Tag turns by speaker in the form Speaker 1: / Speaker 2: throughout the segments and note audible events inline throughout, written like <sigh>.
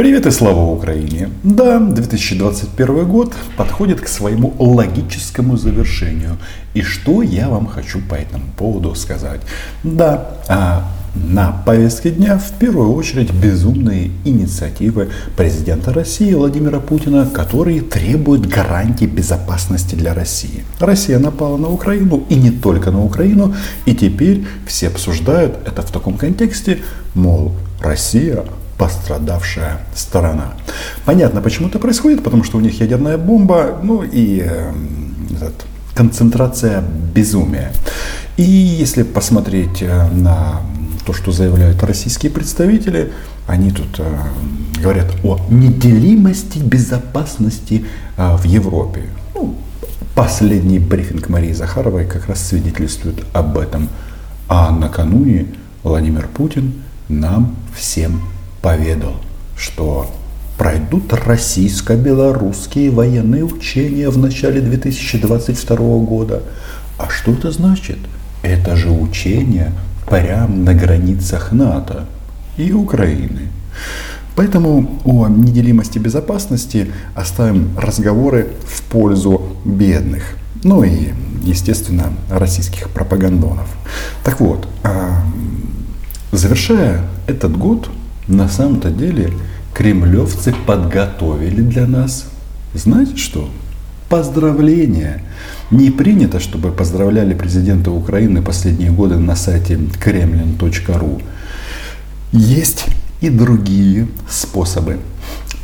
Speaker 1: Привет и слава Украине! Да, 2021 год подходит к своему логическому завершению. И что я вам хочу по этому поводу сказать? Да, а на повестке дня в первую очередь безумные инициативы президента России Владимира Путина, которые требуют гарантий безопасности для России. Россия напала на Украину и не только на Украину, и теперь все обсуждают это в таком контексте, мол, Россия пострадавшая сторона. Понятно, почему это происходит, потому что у них ядерная бомба, ну и э, этот, концентрация безумия. И если посмотреть э, на то, что заявляют российские представители, они тут э, говорят о неделимости безопасности э, в Европе. Ну, последний брифинг Марии Захаровой как раз свидетельствует об этом. А накануне Владимир Путин нам всем поведал, что пройдут российско-белорусские военные учения в начале 2022 года. А что это значит? Это же учения прямо на границах НАТО и Украины. Поэтому о неделимости безопасности оставим разговоры в пользу бедных. Ну и, естественно, российских пропагандонов. Так вот, а, завершая этот год, на самом-то деле кремлевцы подготовили для нас, знаете что? Поздравления. Не принято, чтобы поздравляли президента Украины последние годы на сайте kremlin.ru. Есть и другие способы.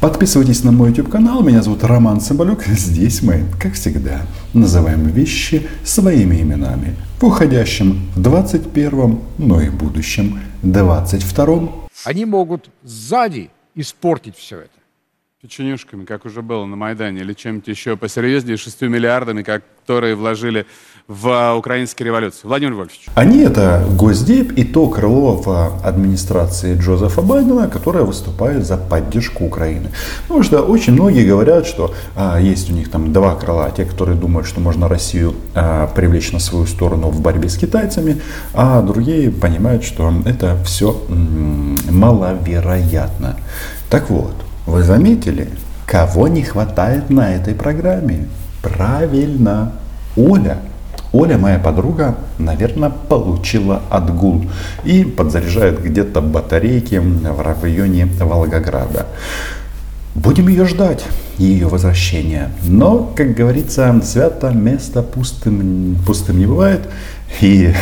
Speaker 1: Подписывайтесь на мой YouTube канал. Меня зовут Роман Соболюк. Здесь мы, как всегда, называем вещи своими именами. В уходящем 21 но и будущем 22
Speaker 2: они могут сзади испортить все это.
Speaker 3: Печенюшками, как уже было на Майдане, или чем-то еще посерьезнее, шестью миллиардами, которые вложили в украинскую революцию. Владимир Вольфович.
Speaker 1: Они это Госдеп и то крыло в администрации Джозефа Байдена, которое выступает за поддержку Украины. Потому что очень многие говорят, что а, есть у них там два крыла. Те, которые думают, что можно Россию а, привлечь на свою сторону в борьбе с китайцами, а другие понимают, что это все маловероятно. Так вот, вы заметили, кого не хватает на этой программе? Правильно, Оля. Оля, моя подруга, наверное, получила отгул и подзаряжает где-то батарейки в районе Волгограда. Будем ее ждать, ее возвращения. Но, как говорится, свято место пустым, пустым не бывает. И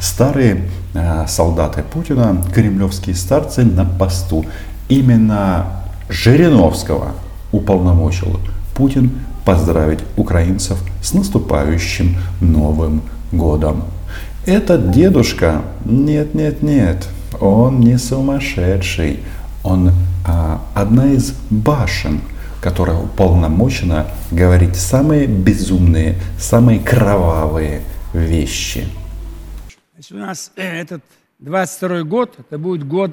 Speaker 1: старые э, солдаты Путина, кремлевские старцы на посту. Именно Жириновского уполномочил Путин поздравить украинцев с наступающим Новым годом. Этот дедушка, нет, нет, нет, он не сумасшедший, он а, одна из башен, которая уполномочена говорить самые безумные, самые кровавые вещи.
Speaker 4: Значит, у нас э, этот 22 год, это будет год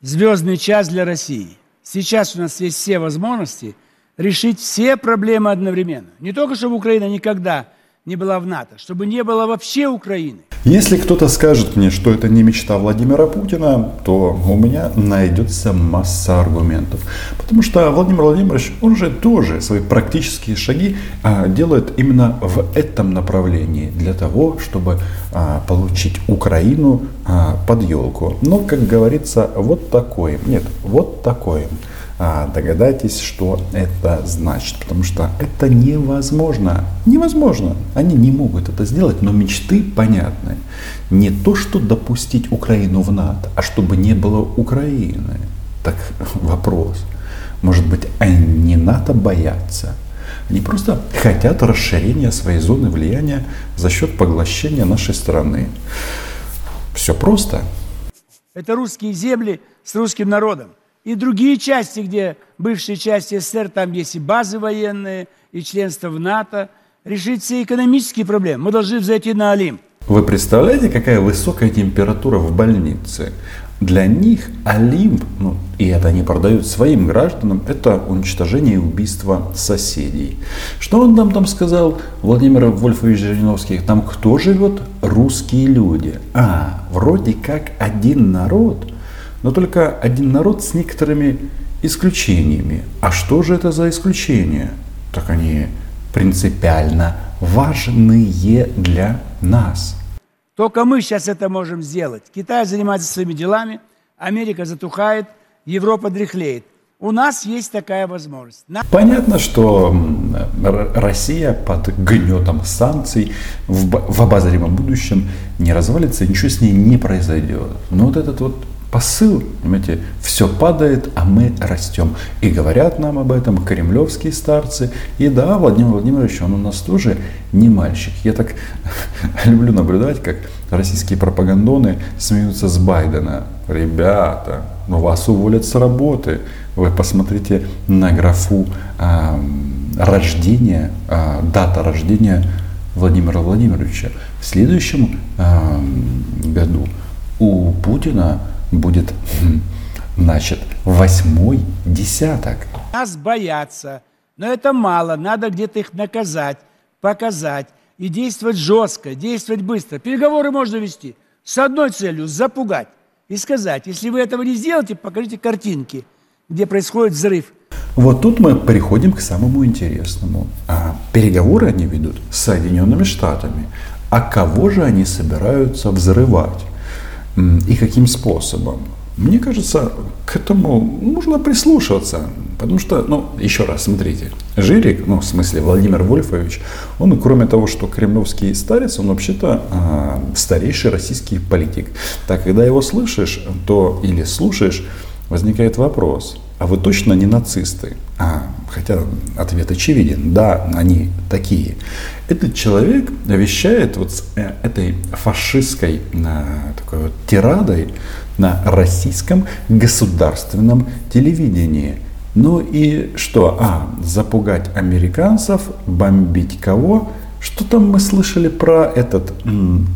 Speaker 4: звездный час для России. Сейчас у нас есть все возможности решить все проблемы одновременно. Не только, чтобы Украина никогда не была в НАТО, чтобы не было вообще Украины.
Speaker 1: Если кто-то скажет мне, что это не мечта Владимира Путина, то у меня найдется масса аргументов. Потому что Владимир Владимирович, он же тоже свои практические шаги а, делает именно в этом направлении, для того, чтобы а, получить Украину а, под елку. Но, как говорится, вот такой, нет, вот такой догадайтесь, что это значит. Потому что это невозможно. Невозможно. Они не могут это сделать, но мечты понятны. Не то, что допустить Украину в НАТО, а чтобы не было Украины. Так <laughs> вопрос. Может быть, они НАТО боятся? Они просто хотят расширения своей зоны влияния за счет поглощения нашей страны. Все просто.
Speaker 4: Это русские земли с русским народом и другие части, где бывшие части СССР, там есть и базы военные, и членство в НАТО, решить все экономические проблемы. Мы должны взойти на Олимп.
Speaker 1: Вы представляете, какая высокая температура в больнице? Для них Олимп, ну, и это они продают своим гражданам, это уничтожение и убийство соседей. Что он нам там сказал, Владимир Вольфович Жириновский, там кто живет? Русские люди. А, вроде как один народ – но только один народ с некоторыми исключениями. А что же это за исключения? Так они принципиально важные для нас.
Speaker 4: Только мы сейчас это можем сделать. Китай занимается своими делами, Америка затухает, Европа дряхлеет. У нас есть такая возможность.
Speaker 1: Понятно, что Россия под гнетом санкций в, в обозримом будущем не развалится, ничего с ней не произойдет. Но вот этот вот посыл, понимаете, все падает, а мы растем. И говорят нам об этом кремлевские старцы. И да, Владимир Владимирович, он у нас тоже не мальчик. Я так <laughs> люблю наблюдать, как российские пропагандоны смеются с Байдена. Ребята, ну вас уволят с работы. Вы посмотрите на графу а, рождения, а, дата рождения Владимира Владимировича. В следующем а, году у Путина будет, <laughs> значит, восьмой десяток.
Speaker 4: Нас боятся, но это мало, надо где-то их наказать, показать и действовать жестко, действовать быстро. Переговоры можно вести с одной целью – запугать и сказать, если вы этого не сделаете, покажите картинки, где происходит взрыв.
Speaker 1: Вот тут мы переходим к самому интересному. А, переговоры они ведут с Соединенными Штатами. А кого же они собираются взрывать? И каким способом? Мне кажется, к этому нужно прислушиваться. Потому что, ну, еще раз, смотрите, Жирик, ну, в смысле Владимир Вольфович, он, кроме того, что кремлевский старец, он вообще-то а, старейший российский политик. Так, когда его слышишь, то или слушаешь, возникает вопрос, а вы точно не нацисты? А, хотя ответ очевиден, да, они такие. Этот человек вещает вот с э, этой фашистской э, такой вот тирадой на российском государственном телевидении. Ну и что? А, запугать американцев, бомбить кого? Что там мы слышали про этот,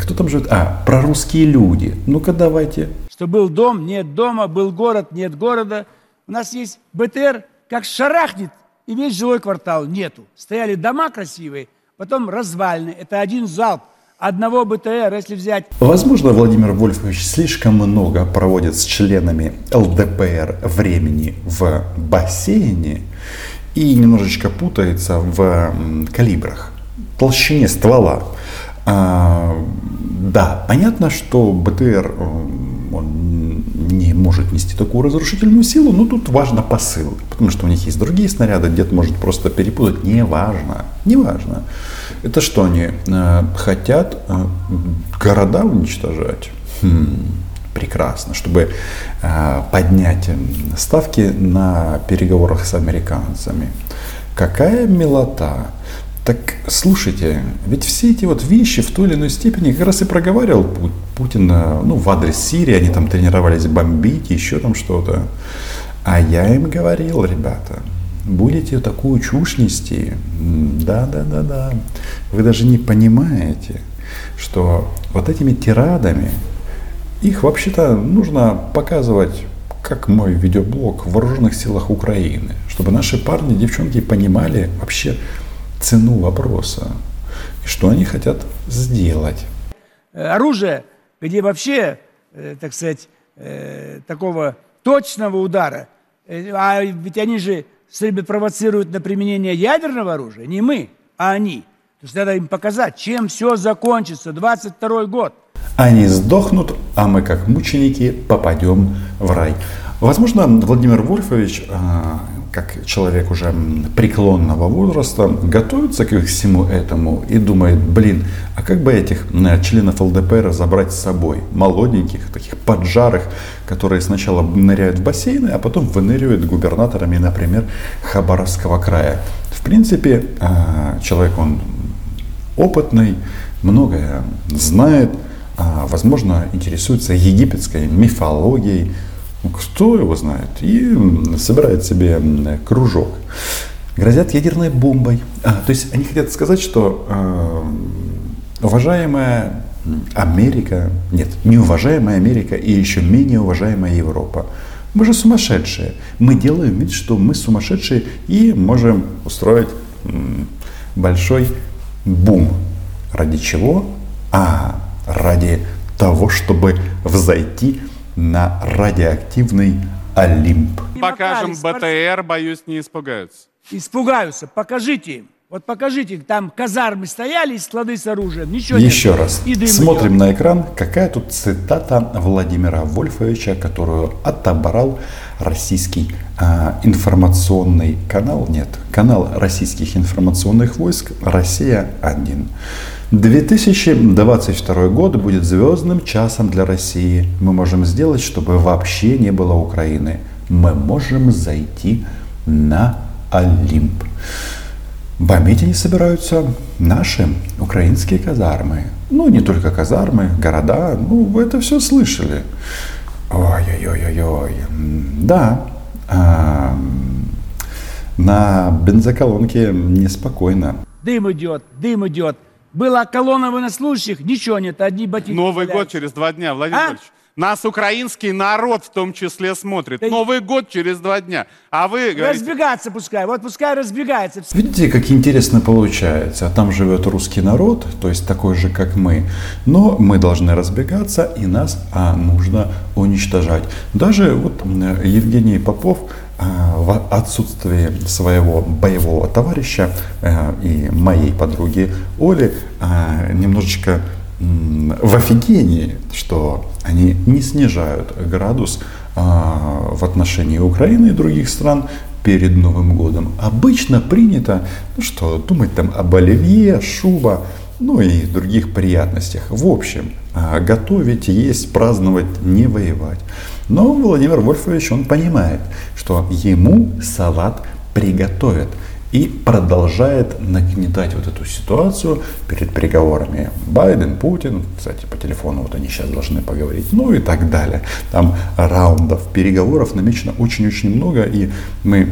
Speaker 1: кто там живет? А, про русские люди. Ну-ка давайте.
Speaker 4: Что был дом, нет дома, был город, нет города. У нас есть БТР, как шарахнет, и весь жилой квартал нету. Стояли дома красивые, потом развалины. Это один залп одного БТР, если взять
Speaker 1: Возможно, Владимир Вольфович слишком много проводит с членами ЛДПР времени в бассейне и немножечко путается в калибрах, толщине ствола. А, да, понятно, что БТР м, он не может нести такую разрушительную силу, но тут важно посыл, потому что у них есть другие снаряды, дед может просто перепутать, неважно, неважно. Это что они э, хотят э, города уничтожать? Хм, прекрасно, чтобы э, поднять м, ставки на переговорах с американцами. Какая милота! Так слушайте, ведь все эти вот вещи в той или иной степени как раз и проговаривал Пу- Путин ну, в адрес Сирии, они там тренировались бомбить, еще там что-то. А я им говорил, ребята, будете такую чушь нести, м, да, да, да, да, вы даже не понимаете, что вот этими тирадами их вообще-то нужно показывать как мой видеоблог в вооруженных силах Украины, чтобы наши парни, девчонки понимали вообще цену вопроса и что они хотят сделать.
Speaker 4: э, оружие, где вообще, э, так сказать, э, такого точного удара, а ведь они же провоцируют на применение ядерного оружия, не мы, а они. То есть надо им показать, чем все закончится, 22 год.
Speaker 1: Они сдохнут, а мы как мученики попадем в рай. Возможно, Владимир Вольфович, а, как человек уже преклонного возраста, готовится к всему этому и думает, блин, а как бы этих м, членов ЛДПР забрать с собой? Молоденьких, таких поджарых, которые сначала ныряют в бассейны, а потом выныривают губернаторами, например, Хабаровского края. В принципе, а, человек он опытный, многое знает, а, возможно, интересуется египетской мифологией. Кто его знает? И собирает себе кружок. Грозят ядерной бомбой. А, то есть они хотят сказать, что э, уважаемая Америка, нет, неуважаемая Америка и еще менее уважаемая Европа. Мы же сумасшедшие. Мы делаем вид, что мы сумасшедшие и можем устроить большой бум. Ради чего? А, ради того, чтобы взойти на радиоактивный Олимп.
Speaker 3: Покажем БТР, боюсь, не испугаются.
Speaker 4: Испугаются. Покажите им. Вот покажите, там казармы стояли, склады с оружием, ничего нет.
Speaker 1: Еще раз
Speaker 4: И дым
Speaker 1: смотрим
Speaker 4: идет.
Speaker 1: на экран, какая тут цитата Владимира Вольфовича, которую отобрал российский а, информационный канал, нет, канал российских информационных войск «Россия-1». 2022 год будет звездным часом для России. Мы можем сделать, чтобы вообще не было Украины. Мы можем зайти на Олимп. Бомбить они собираются наши украинские казармы. Ну, не только казармы, города. Ну, вы это все слышали. Ой-ой-ой-ой-ой. Да. а, на бензоколонке неспокойно.
Speaker 4: Дым идет, дым идет. Была колонна военнослужащих, ничего нет, одни ботинки.
Speaker 3: Новый год через два дня, Владимир
Speaker 4: А?
Speaker 3: Владимирович. Нас украинский народ в том числе смотрит.
Speaker 4: Да не-
Speaker 3: Новый год через два дня. А вы говорите,
Speaker 4: Разбегаться пускай, вот пускай разбегается.
Speaker 1: Видите, как интересно получается. Там живет русский народ, то есть такой же, как мы. Но мы должны разбегаться, и нас а, нужно уничтожать. Даже вот Евгений Попов а, в отсутствии своего боевого товарища а, и моей подруги Оли а, немножечко в офигении, что они не снижают градус а, в отношении Украины и других стран перед Новым годом. Обычно принято, ну что, думать там об оливье, шуба, ну и других приятностях. В общем, а, готовить, есть, праздновать, не воевать. Но Владимир Вольфович, он понимает, что ему салат приготовят и продолжает нагнетать вот эту ситуацию перед переговорами Байден, Путин, кстати, по телефону вот они сейчас должны поговорить, ну и так далее. Там раундов переговоров намечено очень-очень много, и мы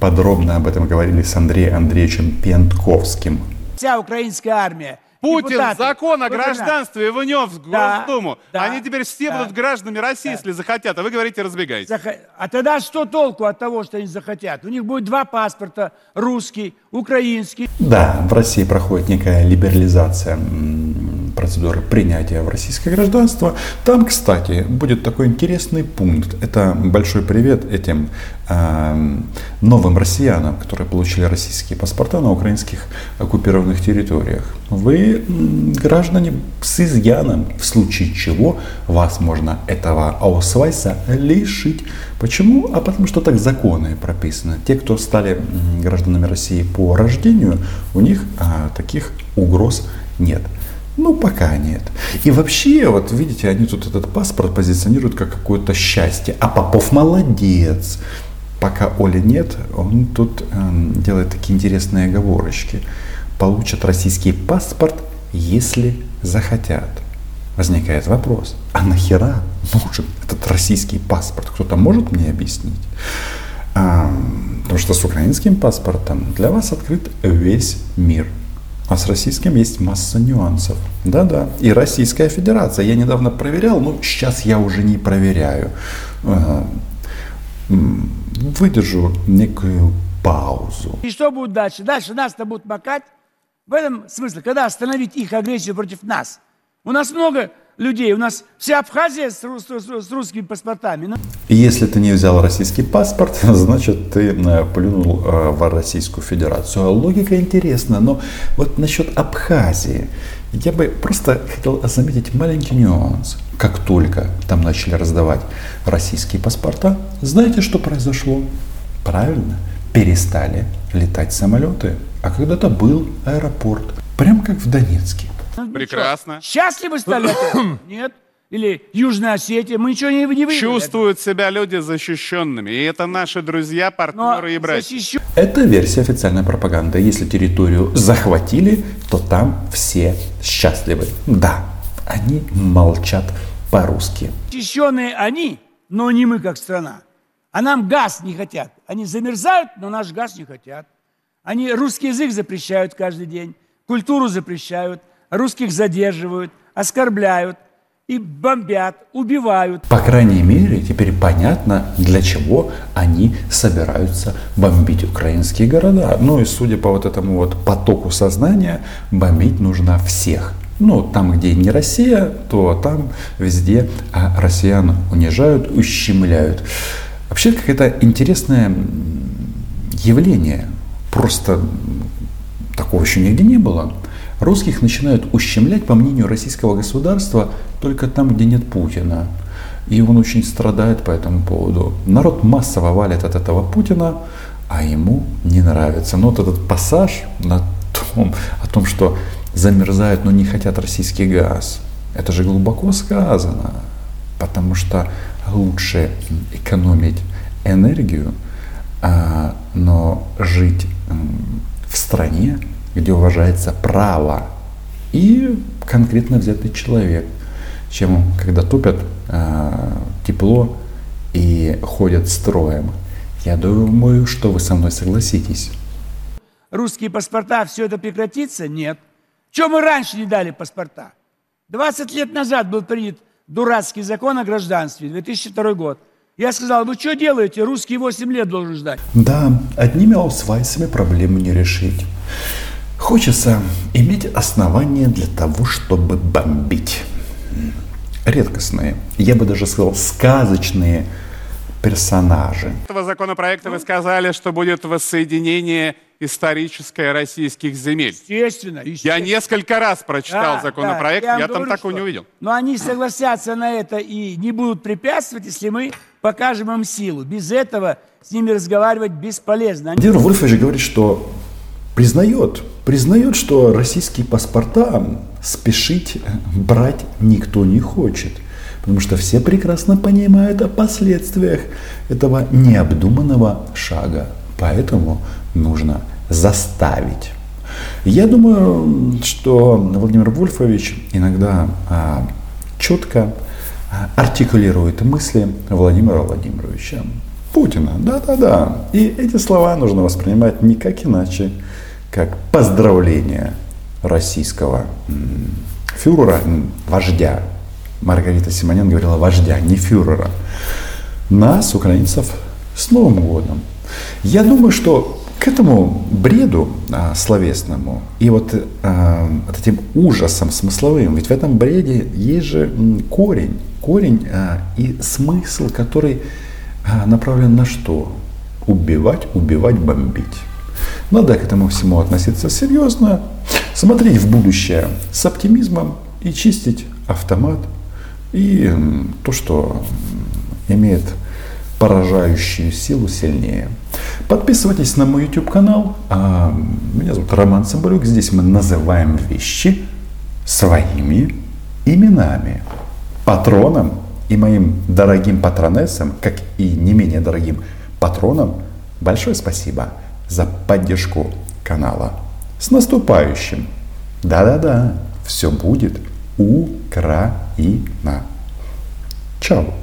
Speaker 1: подробно об этом говорили с Андреем Андреевичем Пентковским.
Speaker 4: Вся украинская армия.
Speaker 3: Путин
Speaker 4: депутаты,
Speaker 3: закон о гражданстве внес в
Speaker 4: Да,
Speaker 3: Госдуму.
Speaker 4: да,
Speaker 3: Они теперь все
Speaker 4: да.
Speaker 3: будут гражданами России, если захотят. А вы говорите, разбегайтесь.
Speaker 4: Заха- А тогда что толку от того, что они захотят? У них будет два паспорта, русский, украинский.
Speaker 1: Да, в России проходит некая либерализация процедуры принятия в российское гражданство. Там, кстати, будет такой интересный пункт. Это большой привет этим эм, новым россиянам, которые получили российские паспорта на украинских оккупированных территориях. Вы граждане с изъяном, в случае чего вас можно этого аусвайса лишить. Почему? А потому что так законы прописаны. Те, кто стали гражданами России по рождению, у них а, таких угроз нет. Ну, пока нет. И вообще, вот видите, они тут этот паспорт позиционируют как какое-то счастье. А Попов молодец. Пока Оли нет, он тут эм, делает такие интересные оговорочки. Получат российский паспорт, если захотят. Возникает вопрос, а нахера нужен этот российский паспорт? Кто-то может мне объяснить? А, потому что с украинским паспортом для вас открыт весь мир. А с российским есть масса нюансов. Да-да. И Российская Федерация. Я недавно проверял, но сейчас я уже не проверяю. Выдержу некую паузу.
Speaker 4: И что будет дальше? Дальше нас-то будут макать. В этом смысле, когда остановить их агрессию против нас. У нас много людей, у нас вся Абхазия с, рус- с- с русскими паспортами. Ну,
Speaker 1: Если ты не взял российский паспорт, <laughs> значит ты э, плюнул э, в Российскую Федерацию. А Логика интересна, но вот насчет Абхазии, я бы просто хотел заметить маленький нюанс. Как только там начали раздавать российские паспорта, знаете, что произошло? Правильно, перестали летать самолеты. А когда-то был аэропорт, прям как в Донецке.
Speaker 4: Ну,
Speaker 3: Прекрасно.
Speaker 4: Счастливы стали <coughs> от этого? Нет? Или Южная Осетия? Мы ничего не, не выиграли.
Speaker 3: Чувствуют себя люди защищенными. И это наши друзья,
Speaker 4: Но
Speaker 3: партнеры и братья.
Speaker 4: защищен-
Speaker 1: Это версия официальной пропаганды. Если территорию захватили, то там все счастливы. Да, они молчат по-русски.
Speaker 4: защищенные они, но не мы как страна. А нам газ не хотят. Они замерзают, но наш газ не хотят. Они русский язык запрещают каждый день, культуру запрещают, русских задерживают, оскорбляют и бомбят, убивают.
Speaker 1: По крайней мере, теперь понятно, для чего они собираются бомбить украинские города. Ну и судя по вот этому вот потоку сознания, бомбить нужно всех. Ну, там, где не Россия, то там везде а, россиян унижают, ущемляют. Вообще какое-то интересное явление. Просто такого еще нигде не было. Русских начинают ущемлять, по мнению российского государства, только там, где нет Путина. И он очень страдает по этому поводу. Народ массово валит от этого Путина, а ему не нравится. Но вот этот пассаж на том, о том, что замерзают, но не хотят российский газ, это же глубоко сказано. Потому что лучше экономить энергию, а, но жить в стране, где уважается право и конкретно взятый человек, чем когда топят э, тепло и ходят строем. Я думаю, что вы со мной согласитесь.
Speaker 4: Русские паспорта, все это прекратится? Нет. Чем мы раньше не дали паспорта? 20 лет назад был принят дурацкий закон о гражданстве, 2002 год. Я сказал, вы что делаете? Русский 8 лет должен ждать.
Speaker 1: Да, одними аусвайсами проблему не решить. Хочется иметь основания для того, чтобы бомбить. Редкостные, я бы даже сказал, сказочные персонажи.
Speaker 3: Этого законопроекта вы сказали, что будет воссоединение историческое российских земель.
Speaker 4: Естественно.
Speaker 3: Я
Speaker 4: естественно.
Speaker 3: несколько раз прочитал
Speaker 4: Да,
Speaker 3: законопроект,
Speaker 4: да,
Speaker 3: я, там
Speaker 4: говорю,
Speaker 3: такого
Speaker 4: что-
Speaker 3: не увидел.
Speaker 4: Но они согласятся на это и не будут препятствовать, если мы покажем им силу. Без этого с ними разговаривать бесполезно. Они-
Speaker 1: Владимир Вольфович говорит, что признает, признает, что российские паспорта спешить брать никто не хочет. Потому что все прекрасно понимают о последствиях этого необдуманного шага. Поэтому нужно заставить. Я думаю, что Владимир Вольфович иногда а, четко а, артикулирует мысли Владимира Владимировича Путина. Да-да-да. И эти слова нужно воспринимать никак иначе, как поздравление российского фюрера, вождя. Маргарита Симонян говорила вождя, не фюрера. Нас, украинцев, с Новым годом. Я думаю, что к этому бреду а, словесному и вот, а, этим ужасом смысловым, ведь в этом бреде есть же корень, корень а, и смысл, который а, направлен на что? Убивать, убивать, бомбить. Надо к этому всему относиться серьезно, смотреть в будущее с оптимизмом и чистить автомат и то, что имеет поражающую силу сильнее. Подписывайтесь на мой YouTube канал. А, Меня зовут Роман Соболюк. Здесь мы называем вещи своими именами. Патроном и моим дорогим патронессам, как и не менее дорогим патронам, большое спасибо за поддержку канала. С наступающим! Да-да-да, все будет Украина. Чао!